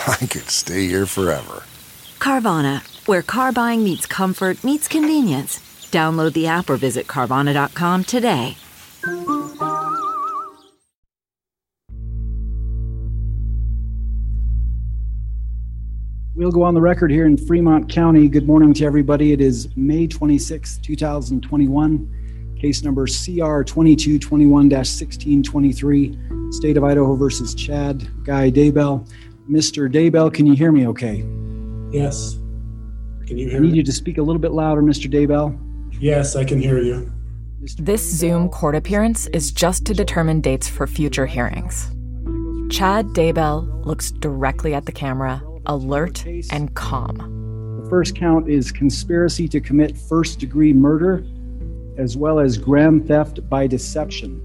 I could stay here forever. Carvana, where car buying meets comfort, meets convenience. Download the app or visit Carvana.com today. We'll go on the record here in Fremont County. Good morning to everybody. It is May 26, 2021. Case number CR 2221 1623, State of Idaho versus Chad Guy Daybell. Mr. Daybell, can you hear me okay? Yes. Can you hear me? I need me? you to speak a little bit louder, Mr. Daybell. Yes, I can hear you. This Zoom court appearance is just to determine dates for future hearings. Chad Daybell looks directly at the camera, alert and calm. The first count is conspiracy to commit first degree murder, as well as grand theft by deception.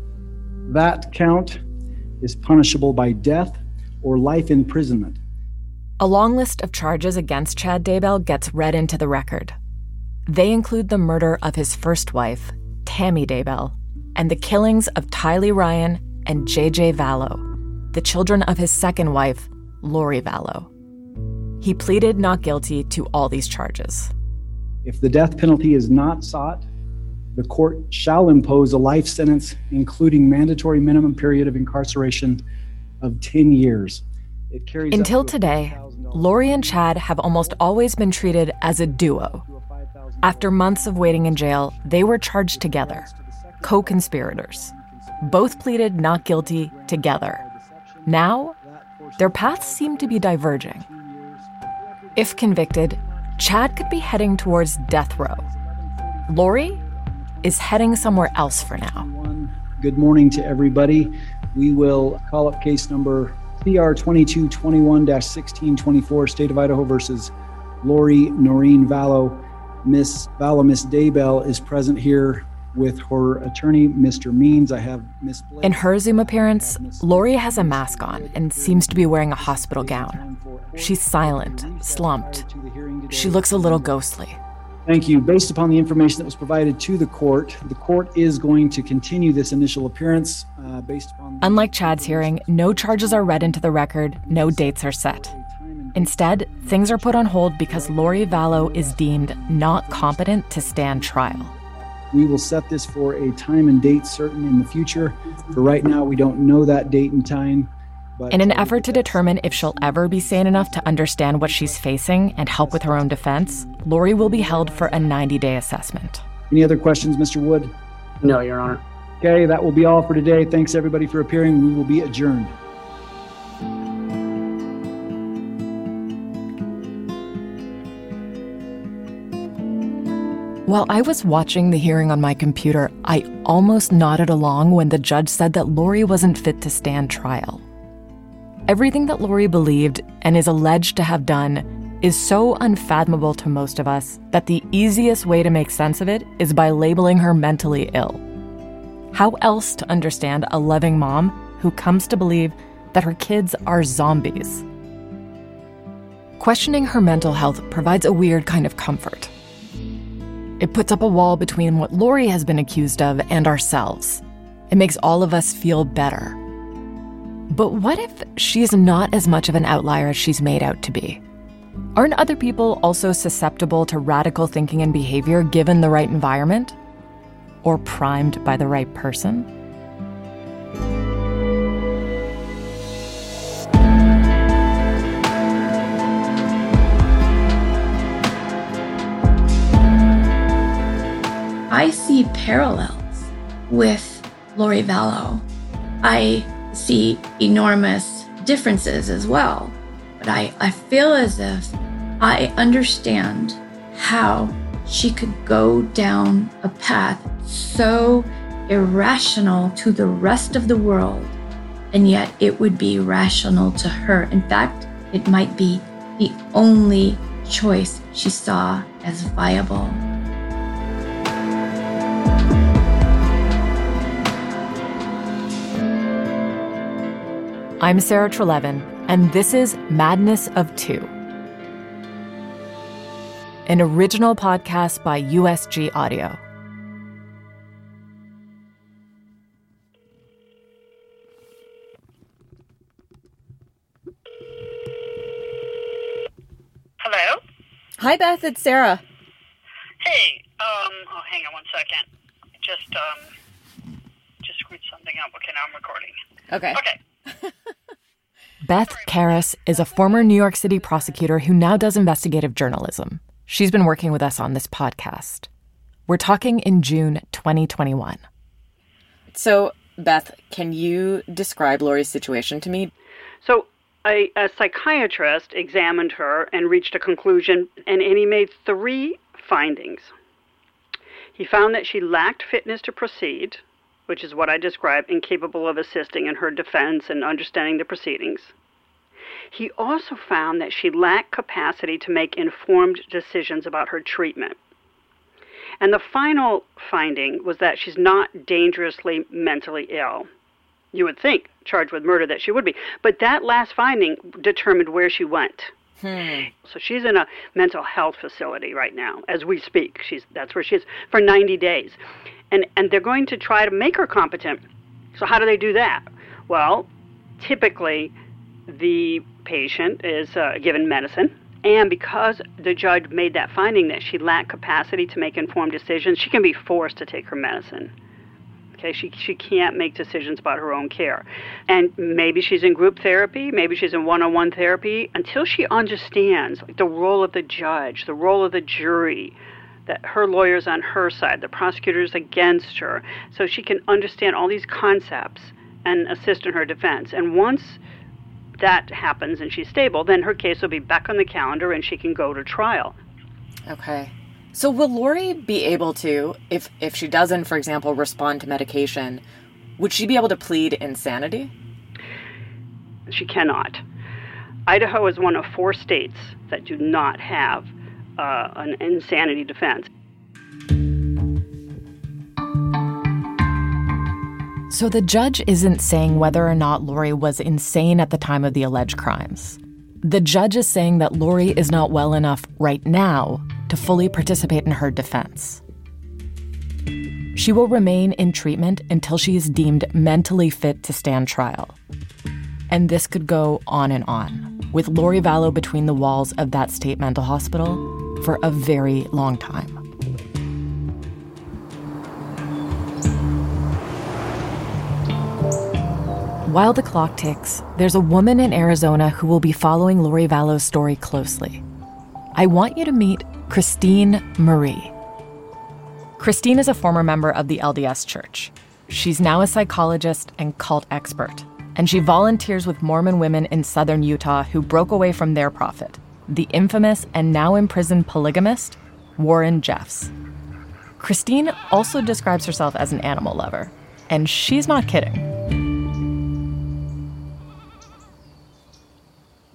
That count is punishable by death or life imprisonment. A long list of charges against Chad Daybell gets read into the record. They include the murder of his first wife, Tammy Daybell, and the killings of Tylee Ryan and JJ Vallow, the children of his second wife, Lori Vallow. He pleaded not guilty to all these charges. If the death penalty is not sought, the court shall impose a life sentence, including mandatory minimum period of incarceration of 10 years. It carries Until to today, $5,000 Lori and Chad have almost always been treated as a duo. After months of waiting in jail, they were charged together, co conspirators. Both pleaded not guilty together. Now, their paths seem to be diverging. If convicted, Chad could be heading towards death row. Lori is heading somewhere else for now. Good morning to everybody. We will call up case number CR 2221 1624, State of Idaho versus Lori Noreen Vallow. Miss Vallow, Miss Daybell is present here with her attorney, Mr. Means. I have Miss In her Zoom appearance, Lori has a mask on and seems to be wearing a hospital gown. She's silent, slumped. She looks a little ghostly. Thank you. Based upon the information that was provided to the court, the court is going to continue this initial appearance uh, based upon. Unlike Chad's hearing, no charges are read into the record, no dates are set. Instead, things are put on hold because Lori Vallow is deemed not competent to stand trial. We will set this for a time and date certain in the future. For right now, we don't know that date and time. But In an effort to determine if she'll ever be sane enough to understand what she's facing and help with her own defense, Lori will be held for a 90 day assessment. Any other questions, Mr. Wood? No, Your Honor. Okay, that will be all for today. Thanks everybody for appearing. We will be adjourned. While I was watching the hearing on my computer, I almost nodded along when the judge said that Lori wasn't fit to stand trial. Everything that Lori believed and is alleged to have done is so unfathomable to most of us that the easiest way to make sense of it is by labeling her mentally ill. How else to understand a loving mom who comes to believe that her kids are zombies? Questioning her mental health provides a weird kind of comfort. It puts up a wall between what Lori has been accused of and ourselves. It makes all of us feel better. But what if she's not as much of an outlier as she's made out to be? Aren't other people also susceptible to radical thinking and behavior given the right environment? Or primed by the right person? I see parallels with Lori Vallow. I see enormous differences as well. But I, I feel as if I understand how she could go down a path so irrational to the rest of the world, and yet it would be rational to her. In fact, it might be the only choice she saw as viable. I'm Sarah Treleaven, and this is Madness of Two, an original podcast by USG Audio. Hello? Hi, Beth. It's Sarah. Hey, um, oh, hang on one second. Just, um, just screwed something up. Okay, now I'm recording. Okay. Okay. Beth Karas is a former New York City prosecutor who now does investigative journalism. She's been working with us on this podcast. We're talking in June 2021. So, Beth, can you describe Lori's situation to me? So, a, a psychiatrist examined her and reached a conclusion, and, and he made three findings. He found that she lacked fitness to proceed, which is what I described, incapable of assisting in her defense and understanding the proceedings. He also found that she lacked capacity to make informed decisions about her treatment. And the final finding was that she's not dangerously mentally ill. You would think, charged with murder, that she would be. But that last finding determined where she went. Hmm. So she's in a mental health facility right now, as we speak. She's that's where she is for 90 days, and and they're going to try to make her competent. So how do they do that? Well, typically, the patient is uh, given medicine, and because the judge made that finding that she lacked capacity to make informed decisions, she can be forced to take her medicine. Okay, she she can't make decisions about her own care, and maybe she's in group therapy, maybe she's in one-on-one therapy until she understands like, the role of the judge, the role of the jury, that her lawyer's on her side, the prosecutor's against her, so she can understand all these concepts and assist in her defense. And once that happens and she's stable, then her case will be back on the calendar and she can go to trial. Okay. So will Lori be able to, if if she doesn't, for example, respond to medication, would she be able to plead insanity? She cannot. Idaho is one of four states that do not have uh, an insanity defense. So the judge isn't saying whether or not Lori was insane at the time of the alleged crimes. The judge is saying that Lori is not well enough right now to fully participate in her defense. She will remain in treatment until she is deemed mentally fit to stand trial. And this could go on and on, with Lori Vallow between the walls of that state mental hospital for a very long time. While the clock ticks, there's a woman in Arizona who will be following Lori Vallow's story closely. I want you to meet Christine Marie. Christine is a former member of the LDS Church. She's now a psychologist and cult expert, and she volunteers with Mormon women in southern Utah who broke away from their prophet, the infamous and now imprisoned polygamist Warren Jeffs. Christine also describes herself as an animal lover, and she's not kidding.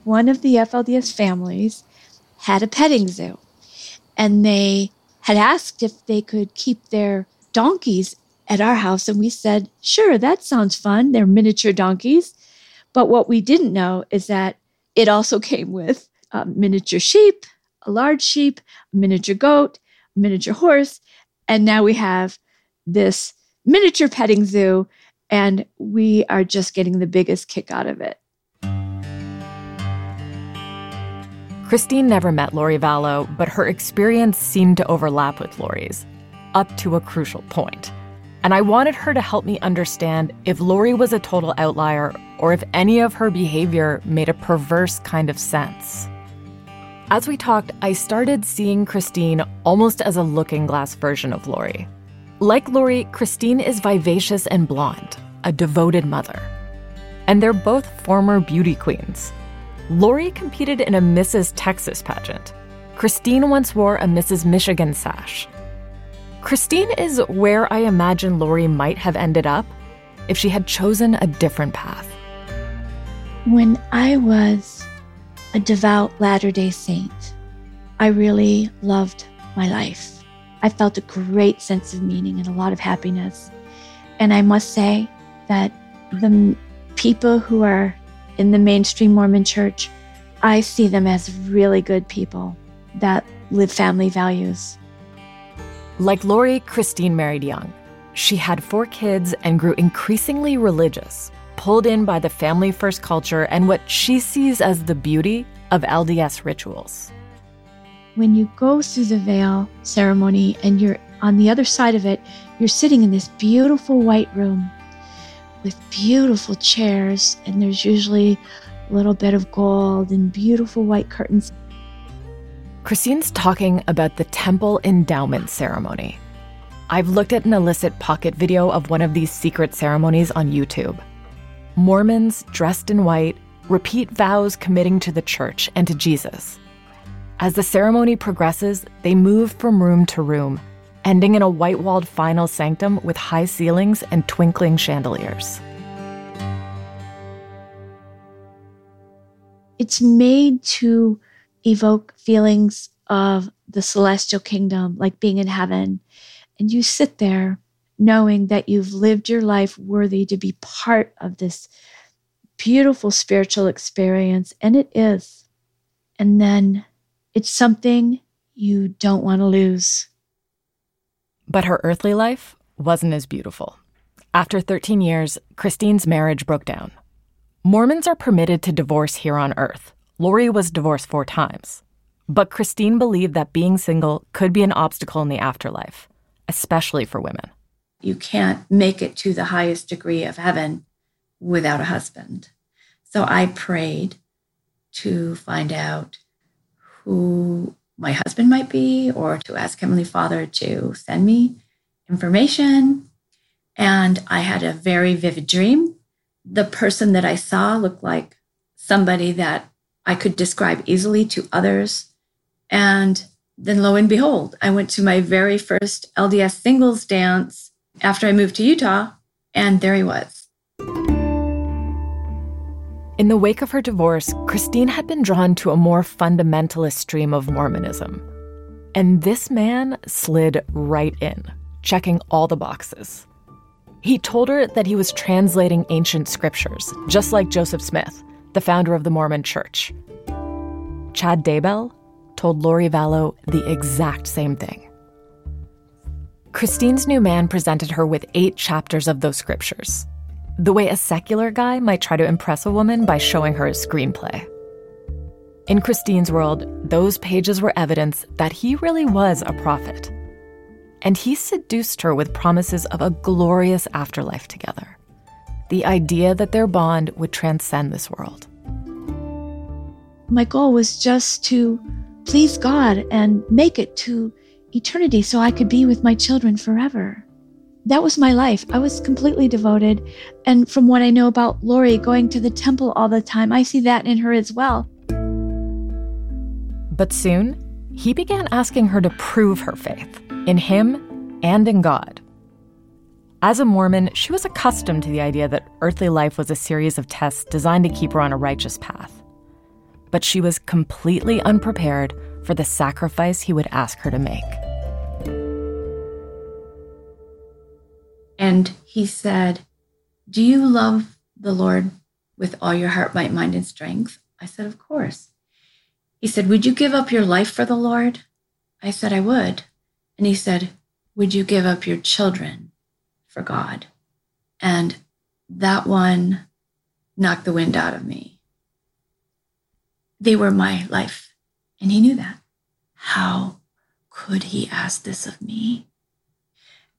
One of the FLDS families had a petting zoo, and they had asked if they could keep their donkeys at our house, and we said, sure, that sounds fun. They're miniature donkeys. But what we didn't know is that it also came with a miniature sheep, a large sheep, a miniature goat, a miniature horse, and now we have this miniature petting zoo, and we are just getting the biggest kick out of it. Christine never met Lori Vallow, but her experience seemed to overlap with Lori's, up to a crucial point. And I wanted her to help me understand if Lori was a total outlier or if any of her behavior made a perverse kind of sense. As we talked, I started seeing Christine almost as a looking glass version of Lori. Like Lori, Christine is vivacious and blonde, a devoted mother. And they're both former beauty queens. Lori competed in a Mrs. Texas pageant. Christine once wore a Mrs. Michigan sash. Christine is where I imagine Lori might have ended up if she had chosen a different path. When I was a devout Latter day Saint, I really loved my life. I felt a great sense of meaning and a lot of happiness. And I must say that the people who are in the mainstream Mormon church, I see them as really good people that live family values. Like Lori, Christine married young. She had four kids and grew increasingly religious, pulled in by the family first culture and what she sees as the beauty of LDS rituals when you go through the veil ceremony and you're on the other side of it, you're sitting in this beautiful white room with beautiful chairs, and there's usually a little bit of gold and beautiful white curtains. Christine's talking about the temple endowment ceremony. I've looked at an illicit pocket video of one of these secret ceremonies on YouTube. Mormons dressed in white repeat vows committing to the church and to Jesus. As the ceremony progresses, they move from room to room, ending in a white walled final sanctum with high ceilings and twinkling chandeliers. It's made to evoke feelings of the celestial kingdom, like being in heaven. And you sit there knowing that you've lived your life worthy to be part of this beautiful spiritual experience. And it is. And then it's something you don't want to lose. But her earthly life wasn't as beautiful. After 13 years, Christine's marriage broke down. Mormons are permitted to divorce here on earth. Lori was divorced four times. But Christine believed that being single could be an obstacle in the afterlife, especially for women. You can't make it to the highest degree of heaven without a husband. So I prayed to find out who my husband might be or to ask Heavenly Father to send me information. And I had a very vivid dream. The person that I saw looked like somebody that I could describe easily to others. And then lo and behold, I went to my very first LDS singles dance after I moved to Utah, and there he was. In the wake of her divorce, Christine had been drawn to a more fundamentalist stream of Mormonism. And this man slid right in, checking all the boxes. He told her that he was translating ancient scriptures, just like Joseph Smith, the founder of the Mormon Church. Chad Daybell told Lori Vallow the exact same thing. Christine's new man presented her with eight chapters of those scriptures, the way a secular guy might try to impress a woman by showing her a screenplay. In Christine's world, those pages were evidence that he really was a prophet. And he seduced her with promises of a glorious afterlife together. The idea that their bond would transcend this world. My goal was just to please God and make it to eternity so I could be with my children forever that was my life. I was completely devoted. And from what I know about Lori going to the temple all the time, I see that in her as well. But soon, he began asking her to prove her faith in him and in God. As a Mormon, she was accustomed to the idea that earthly life was a series of tests designed to keep her on a righteous path. But she was completely unprepared for the sacrifice he would ask her to make. And he said, Do you love the Lord with all your heart, might, mind, and strength? I said, Of course. He said, Would you give up your life for the Lord? I said, I would. And he said, Would you give up your children for God? And that one knocked the wind out of me. They were my life. And he knew that. How could he ask this of me?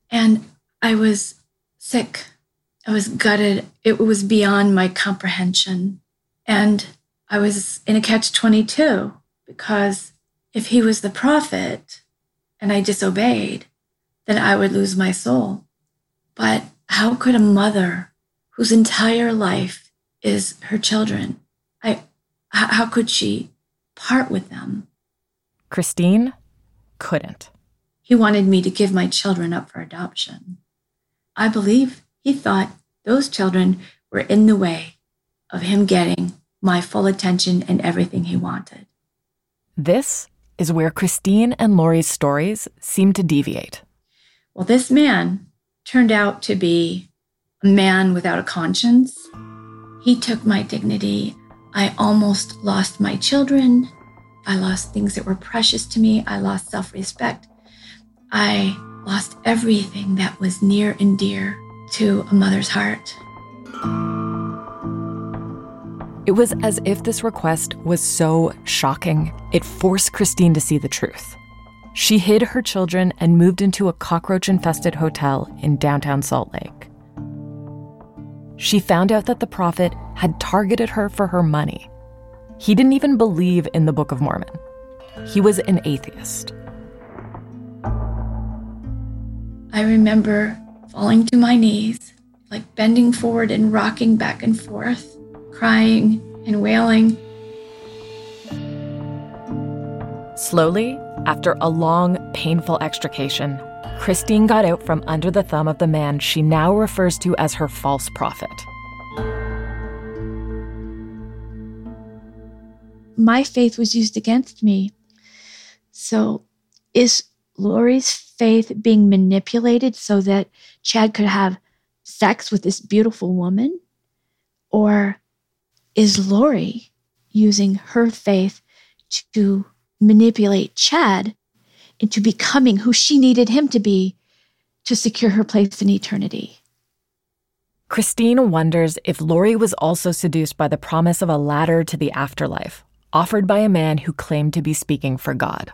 And I was sick. I was gutted. It was beyond my comprehension. And I was in a catch 22 because if he was the prophet and I disobeyed, then I would lose my soul. But how could a mother whose entire life is her children, I, how could she part with them? Christine couldn't. He wanted me to give my children up for adoption. I believe he thought those children were in the way of him getting my full attention and everything he wanted. This is where Christine and Lori's stories seem to deviate. Well, this man turned out to be a man without a conscience. He took my dignity. I almost lost my children. I lost things that were precious to me. I lost self respect. I lost everything that was near and dear to a mother's heart. It was as if this request was so shocking, it forced Christine to see the truth. She hid her children and moved into a cockroach infested hotel in downtown Salt Lake. She found out that the prophet had targeted her for her money. He didn't even believe in the Book of Mormon, he was an atheist. I remember falling to my knees, like bending forward and rocking back and forth, crying and wailing. Slowly, after a long, painful extrication, Christine got out from under the thumb of the man she now refers to as her false prophet. My faith was used against me. So, is Lori's faith being manipulated so that Chad could have sex with this beautiful woman? Or is Lori using her faith to manipulate Chad into becoming who she needed him to be to secure her place in eternity. Christine wonders if Lori was also seduced by the promise of a ladder to the afterlife, offered by a man who claimed to be speaking for God.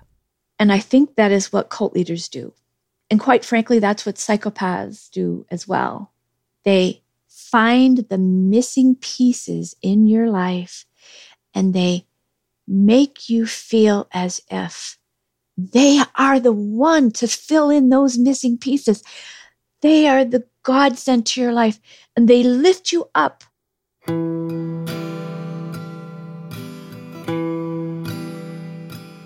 And I think that is what cult leaders do. And quite frankly, that's what psychopaths do as well. They find the missing pieces in your life and they make you feel as if they are the one to fill in those missing pieces. They are the God sent to your life and they lift you up.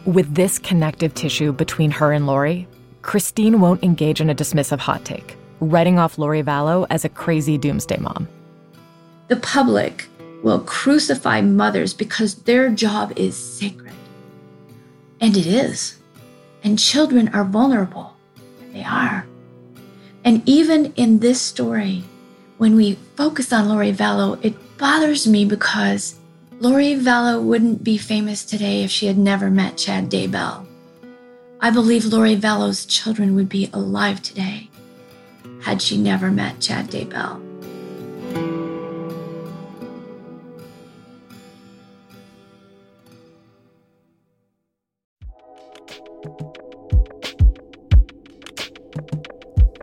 With this connective tissue between her and Lori, Christine won't engage in a dismissive hot take, writing off Lori Vallow as a crazy doomsday mom. The public will crucify mothers because their job is sacred. And it is. And children are vulnerable. They are. And even in this story, when we focus on Lori Vallow, it bothers me because Lori Vallow wouldn't be famous today if she had never met Chad Daybell. I believe Lori Vallow's children would be alive today had she never met Chad Daybell.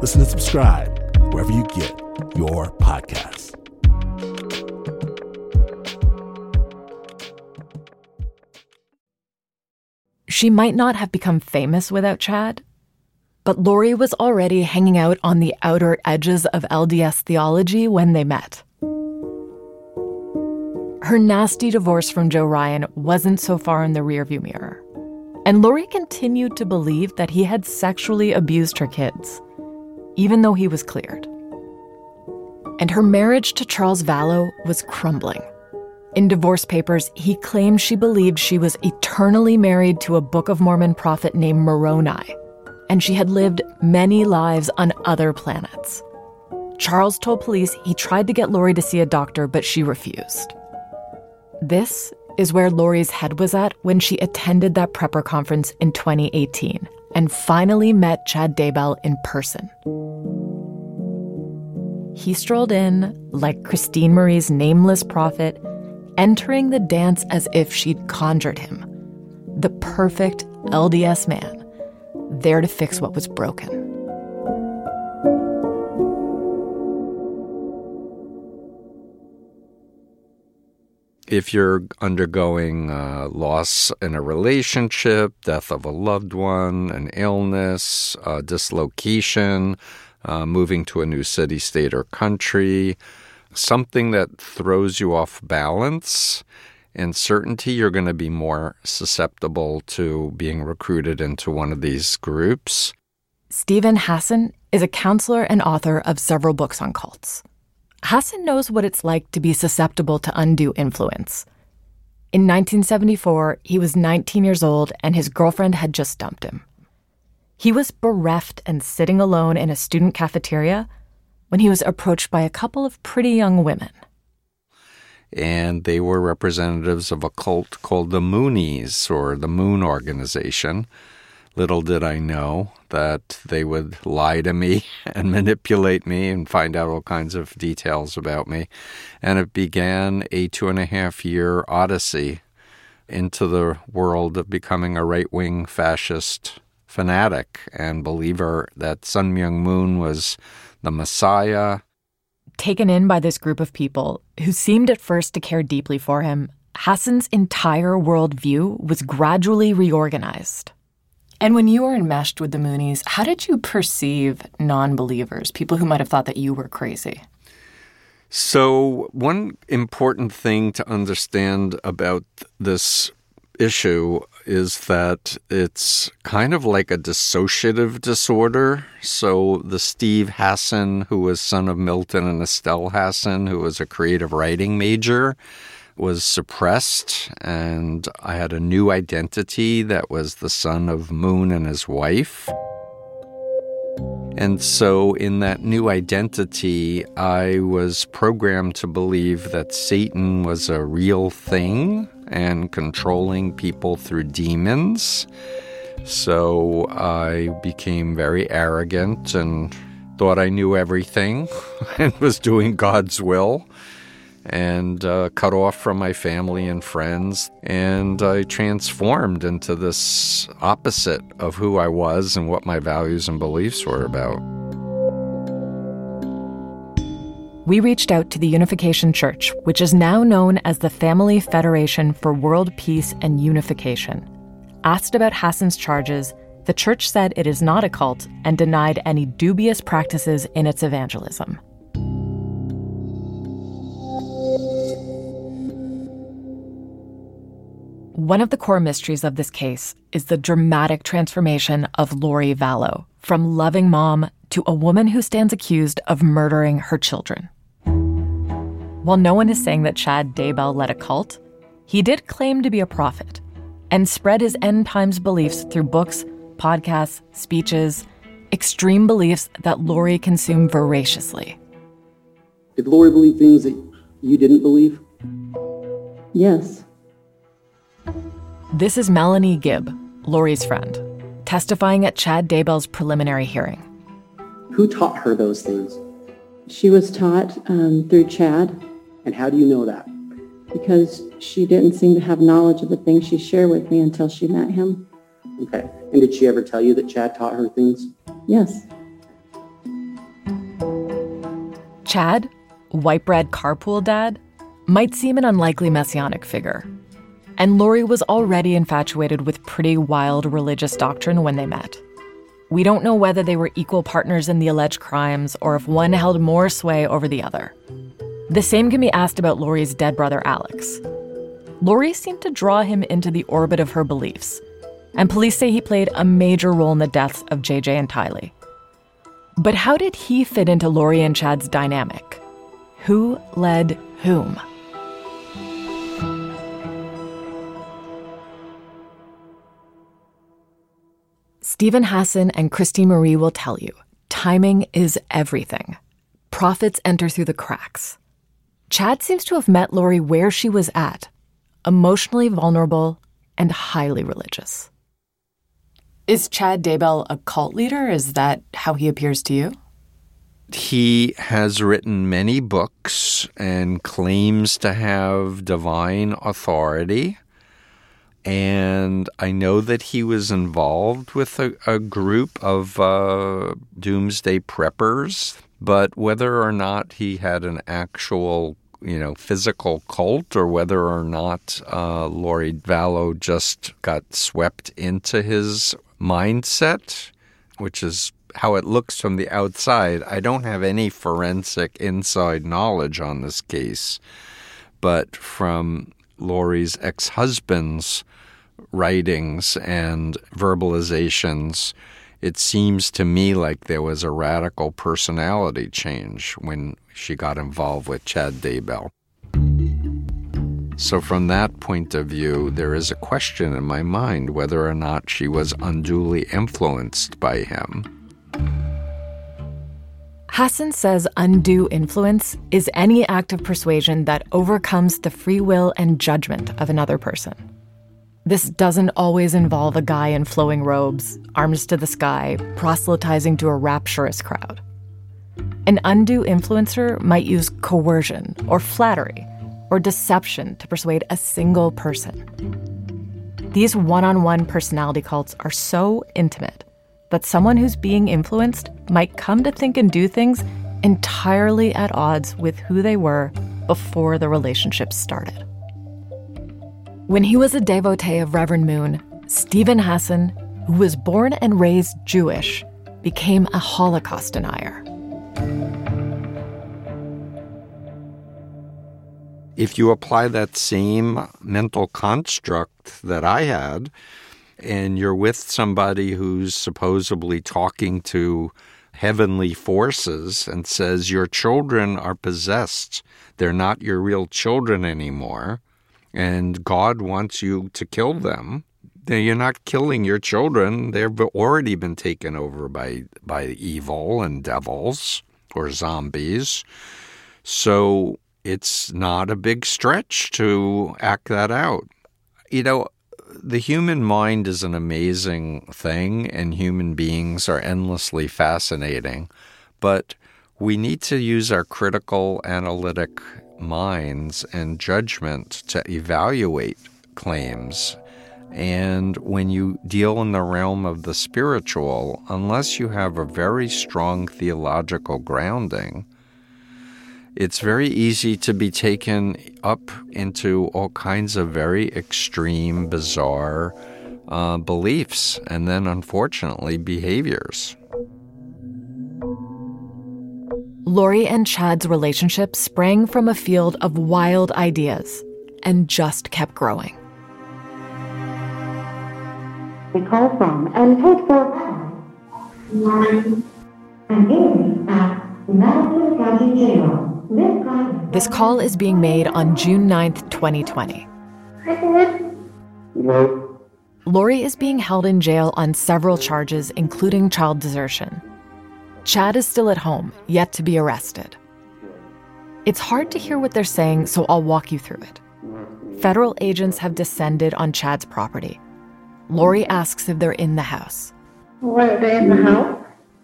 Listen and subscribe wherever you get your podcasts. She might not have become famous without Chad, but Lori was already hanging out on the outer edges of LDS theology when they met. Her nasty divorce from Joe Ryan wasn't so far in the rearview mirror. And Lori continued to believe that he had sexually abused her kids even though he was cleared. And her marriage to Charles Vallow was crumbling. In divorce papers, he claimed she believed she was eternally married to a Book of Mormon prophet named Moroni, and she had lived many lives on other planets. Charles told police he tried to get Lori to see a doctor, but she refused. This is where Lori's head was at when she attended that prepper conference in 2018 and finally met Chad Daybell in person. He strolled in like Christine Marie's nameless prophet, entering the dance as if she'd conjured him the perfect LDS man, there to fix what was broken. If you're undergoing uh, loss in a relationship, death of a loved one, an illness, dislocation, uh, moving to a new city, state, or country, something that throws you off balance and certainty, you're going to be more susceptible to being recruited into one of these groups. Steven Hassan is a counselor and author of several books on cults. Hassan knows what it's like to be susceptible to undue influence. In 1974, he was 19 years old and his girlfriend had just dumped him. He was bereft and sitting alone in a student cafeteria when he was approached by a couple of pretty young women. And they were representatives of a cult called the Moonies, or the Moon Organization. Little did I know that they would lie to me and manipulate me and find out all kinds of details about me. And it began a two and a half year odyssey into the world of becoming a right wing fascist fanatic and believer that Sun Myung Moon was the Messiah. Taken in by this group of people who seemed at first to care deeply for him, Hassan's entire worldview was gradually reorganized. And when you were enmeshed with the Moonies, how did you perceive non believers, people who might have thought that you were crazy? So, one important thing to understand about this issue is that it's kind of like a dissociative disorder. So, the Steve Hassan, who was son of Milton and Estelle Hassan, who was a creative writing major, was suppressed, and I had a new identity that was the son of Moon and his wife. And so, in that new identity, I was programmed to believe that Satan was a real thing and controlling people through demons. So, I became very arrogant and thought I knew everything and was doing God's will and uh, cut off from my family and friends. And I transformed into this opposite of who I was and what my values and beliefs were about. We reached out to the Unification Church, which is now known as the Family Federation for World Peace and Unification. Asked about Hassan's charges, the church said it is not a cult and denied any dubious practices in its evangelism. One of the core mysteries of this case is the dramatic transformation of Lori Vallow from loving mom to a woman who stands accused of murdering her children. While no one is saying that Chad Daybell led a cult, he did claim to be a prophet and spread his end times beliefs through books, podcasts, speeches, extreme beliefs that Lori consumed voraciously. Did Lori believe things that you didn't believe? Yes. This is Melanie Gibb, Lori's friend, testifying at Chad Daybell's preliminary hearing. Who taught her those things? She was taught um, through Chad. And how do you know that? Because she didn't seem to have knowledge of the things she shared with me until she met him. Okay. And did she ever tell you that Chad taught her things? Yes. Chad, white bread carpool dad, might seem an unlikely messianic figure, and Lori was already infatuated with pretty wild religious doctrine when they met. We don't know whether they were equal partners in the alleged crimes or if one held more sway over the other. The same can be asked about Lori's dead brother, Alex. Lori seemed to draw him into the orbit of her beliefs, and police say he played a major role in the deaths of JJ and Tylee. But how did he fit into Lori and Chad's dynamic? Who led whom? Steven Hassan and Christine Marie will tell you timing is everything. Prophets enter through the cracks. Chad seems to have met Lori where she was at emotionally vulnerable and highly religious. Is Chad Daybell a cult leader? Is that how he appears to you? He has written many books and claims to have divine authority. And I know that he was involved with a, a group of uh, doomsday preppers, but whether or not he had an actual you know, physical cult or whether or not uh, Lori Vallow just got swept into his mindset, which is how it looks from the outside. I don't have any forensic inside knowledge on this case, but from Lori's ex husband's writings and verbalizations, it seems to me like there was a radical personality change when she got involved with Chad Daybell. So, from that point of view, there is a question in my mind whether or not she was unduly influenced by him. Hassan says undue influence is any act of persuasion that overcomes the free will and judgment of another person. This doesn't always involve a guy in flowing robes, arms to the sky, proselytizing to a rapturous crowd. An undue influencer might use coercion or flattery or deception to persuade a single person. These one on one personality cults are so intimate that someone who's being influenced might come to think and do things entirely at odds with who they were before the relationship started. When he was a devotee of Reverend Moon, Steven Hassan, who was born and raised Jewish, became a Holocaust denier. if you apply that same mental construct that I had, and you're with somebody who's supposedly talking to heavenly forces and says, Your children are possessed, they're not your real children anymore, and God wants you to kill them. Then you're not killing your children. They've already been taken over by, by evil and devils or zombies. So it's not a big stretch to act that out. You know, the human mind is an amazing thing, and human beings are endlessly fascinating. But we need to use our critical analytic minds and judgment to evaluate claims. And when you deal in the realm of the spiritual, unless you have a very strong theological grounding, it's very easy to be taken up into all kinds of very extreme, bizarre uh, beliefs and then, unfortunately, behaviors. Lori and Chad's relationship sprang from a field of wild ideas and just kept growing. We call from and code for Lori and Amy at Madison County Jail. This call is being made on June 9th, 2020. Hello. Lori is being held in jail on several charges, including child desertion. Chad is still at home, yet to be arrested. It's hard to hear what they're saying, so I'll walk you through it. Federal agents have descended on Chad's property. Lori asks if they're in the house. Were they in the house?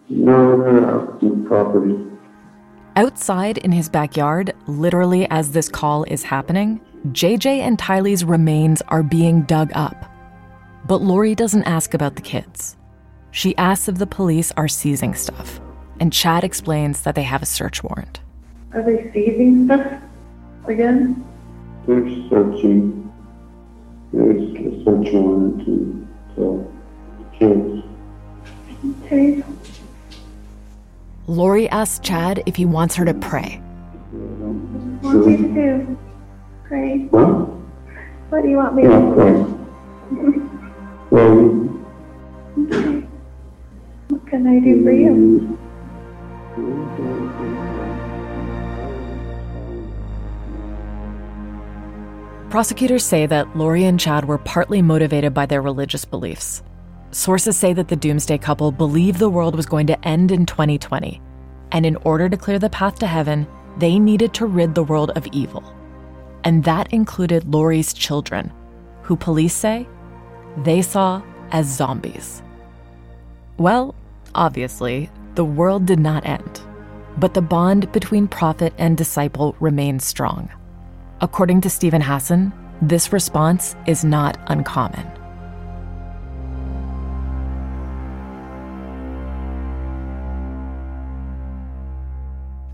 No, they're out in the property. Outside in his backyard, literally as this call is happening, JJ and Tylee's remains are being dug up. But Lori doesn't ask about the kids. She asks if the police are seizing stuff, and Chad explains that they have a search warrant. Are they seizing stuff again? They're searching. There's a search warrant to, to kids. Okay. Lori asks Chad if he wants her to pray. What do you do? Pray. What? What do you want me Yeah, to pray. do? Well, Okay. What can I do for you? Prosecutors say that Lori and Chad were partly motivated by their religious beliefs. Sources say that the doomsday couple believed the world was going to end in 2020, and in order to clear the path to heaven, they needed to rid the world of evil. And that included Lori's children, who police say they saw as zombies. Well, obviously, the world did not end. but the bond between prophet and disciple remains strong. According to Steven Hassan, this response is not uncommon.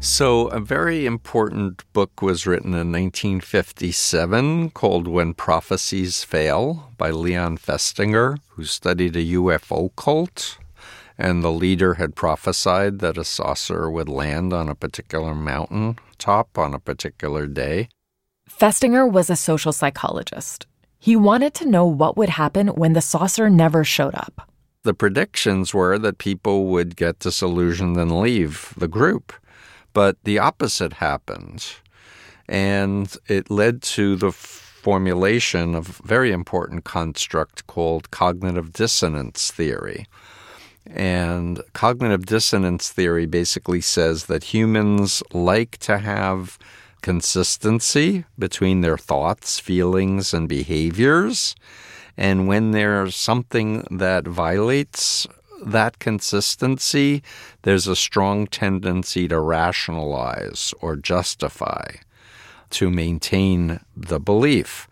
So, a very important book was written in 1957 called When Prophecies Fail by Leon Festinger, who studied a UFO cult. And the leader had prophesied that a saucer would land on a particular mountain top on a particular day. Festinger was a social psychologist. He wanted to know what would happen when the saucer never showed up. The predictions were that people would get disillusioned and leave the group. But the opposite happened. And it led to the formulation of a very important construct called cognitive dissonance theory. And cognitive dissonance theory basically says that humans like to have consistency between their thoughts, feelings, and behaviors. And when there's something that violates that consistency, there's a strong tendency to rationalize or justify to maintain the belief.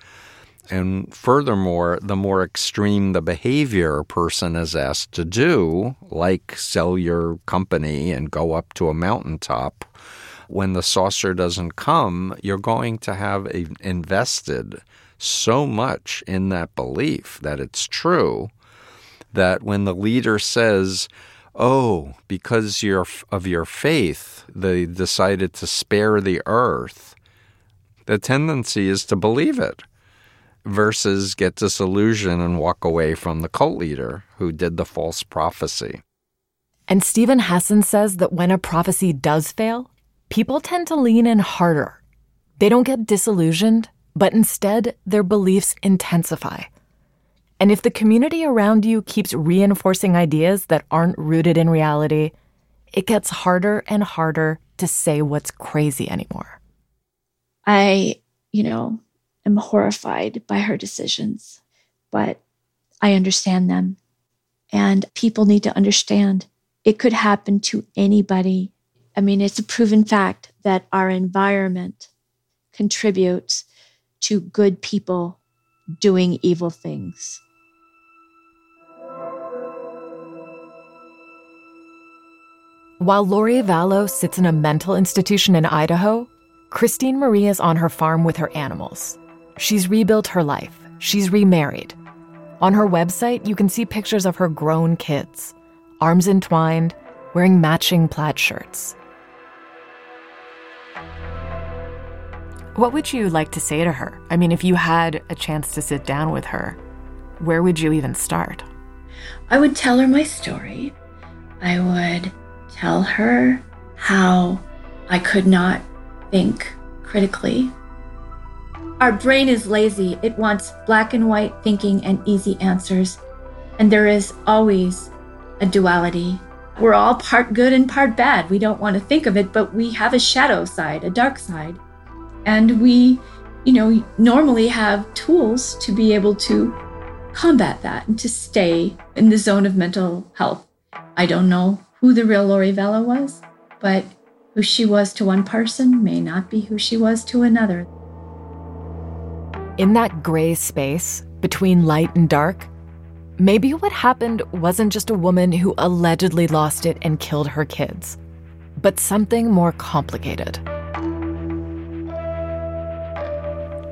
And furthermore, the more extreme the behavior a person is asked to do, like sell your company and go up to a mountaintop, when the saucer doesn't come, you're going to have invested so much in that belief that it's true that when the leader says, Oh, because of your faith, they decided to spare the earth, the tendency is to believe it versus get disillusioned and walk away from the cult leader who did the false prophecy. And Steven Hassan says that when a prophecy does fail, people tend to lean in harder. They don't get disillusioned, but instead their beliefs intensify. And if the community around you keeps reinforcing ideas that aren't rooted in reality, it gets harder and harder to say what's crazy anymore. I, you know, am horrified by her decisions, but I understand them. And people need to understand it could happen to anybody. I mean, it's a proven fact that our environment contributes to good people doing evil things. While Lori Vallow sits in a mental institution in Idaho, Christine Marie is on her farm with her animals. She's rebuilt her life. She's remarried. On her website, you can see pictures of her grown kids, arms entwined, wearing matching plaid shirts. What would you like to say to her? I mean, if you had a chance to sit down with her, where would you even start? I would tell her my story. I would tell her how I could not think critically. Our brain is lazy. It wants black and white thinking and easy answers. And there is always a duality. We're all part good and part bad. We don't want to think of it, but we have a shadow side, a dark side. And we, you know, normally have tools to be able to combat that and to stay in the zone of mental health. I don't know who the real Lori Vallow was, but who she was to one person may not be who she was to another. In that gray space between light and dark, maybe what happened wasn't just a woman who allegedly lost it and killed her kids, but something more complicated.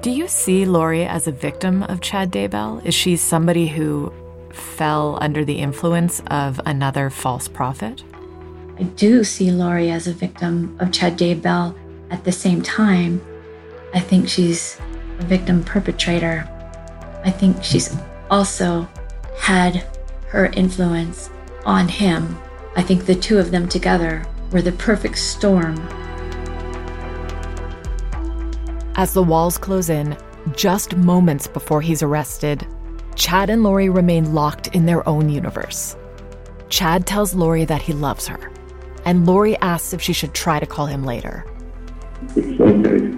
Do you see Lori as a victim of Chad Daybell? Is she somebody who fell under the influence of another false prophet? I do see Lori as a victim of Chad Daybell. At the same time, I think she's a victim perpetrator. I think she's also had her influence on him. I think the two of them together were the perfect storm. As the walls close in, just moments before he's arrested, Chad and Lori remain locked in their own universe. Chad tells Lori that he loves her, and Lori asks if she should try to call him later. It's okay.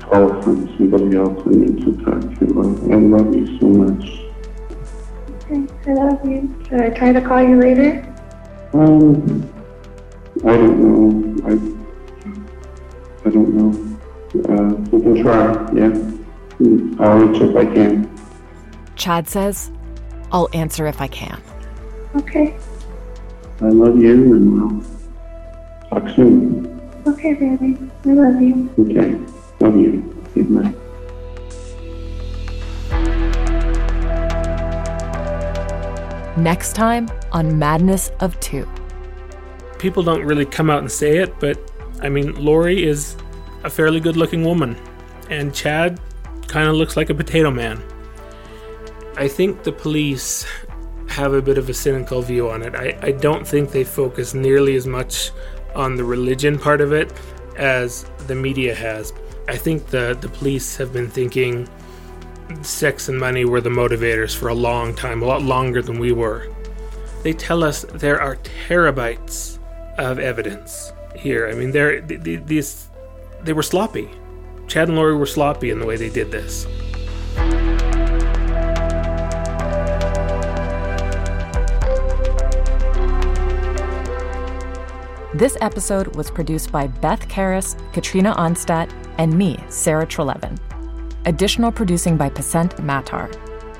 Call from somebody else I need to talk to. I, I love you so much. Okay, I love you. Should I try to call you later? Um, I don't know. I, I don't know. Uh, we can try, yeah. I'll reach if I can. Chad says, I'll answer if I can. Okay. I love you and I'll talk soon. Okay, baby. I love you. Okay. Love you. Good night. Next time on Madness of Two. People don't really come out and say it, but I mean, Lori is a fairly good looking woman, and Chad kind of looks like a potato man. I think the police have a bit of a cynical view on it. I, I don't think they focus nearly as much on the religion part of it as the media has. I think the, the police have been thinking sex and money were the motivators for a long time, a lot longer than we were. They tell us there are terabytes of evidence here. I mean, they're, these, they were sloppy. Chad and Lori were sloppy in the way they did this. This episode was produced by Beth Karas, Katrina Onstad, and me, Sarah Treleaven. Additional producing by Pacinthe Mattar.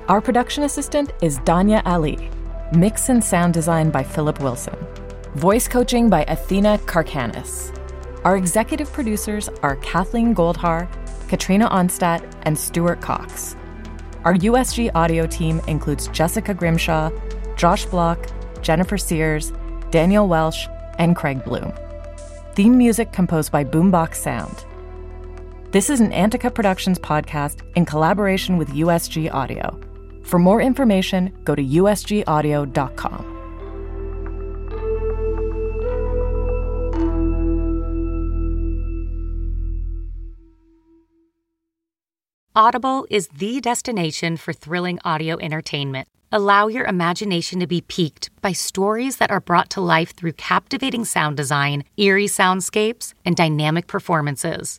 Our production assistant is Dania Ali. Mix and sound design by Phillip Wilson. Voice coaching by Athena Karkanis. Our executive producers are Kathleen Goldhar, Katrina Onstad, and Stuart Coxe. Our USG audio team includes Jessica Grimshaw, Josh Bloch, Jennifer Sears, Daniel Welsh, and Craig Bloom. Theme music composed by Boombox Sound. This is an Antica Productions podcast in collaboration with USG Audio. For more information, go to usgaudio.com. Audible is the destination for thrilling audio entertainment. Allow your imagination to be piqued by stories that are brought to life through captivating sound design, eerie soundscapes, and dynamic performances.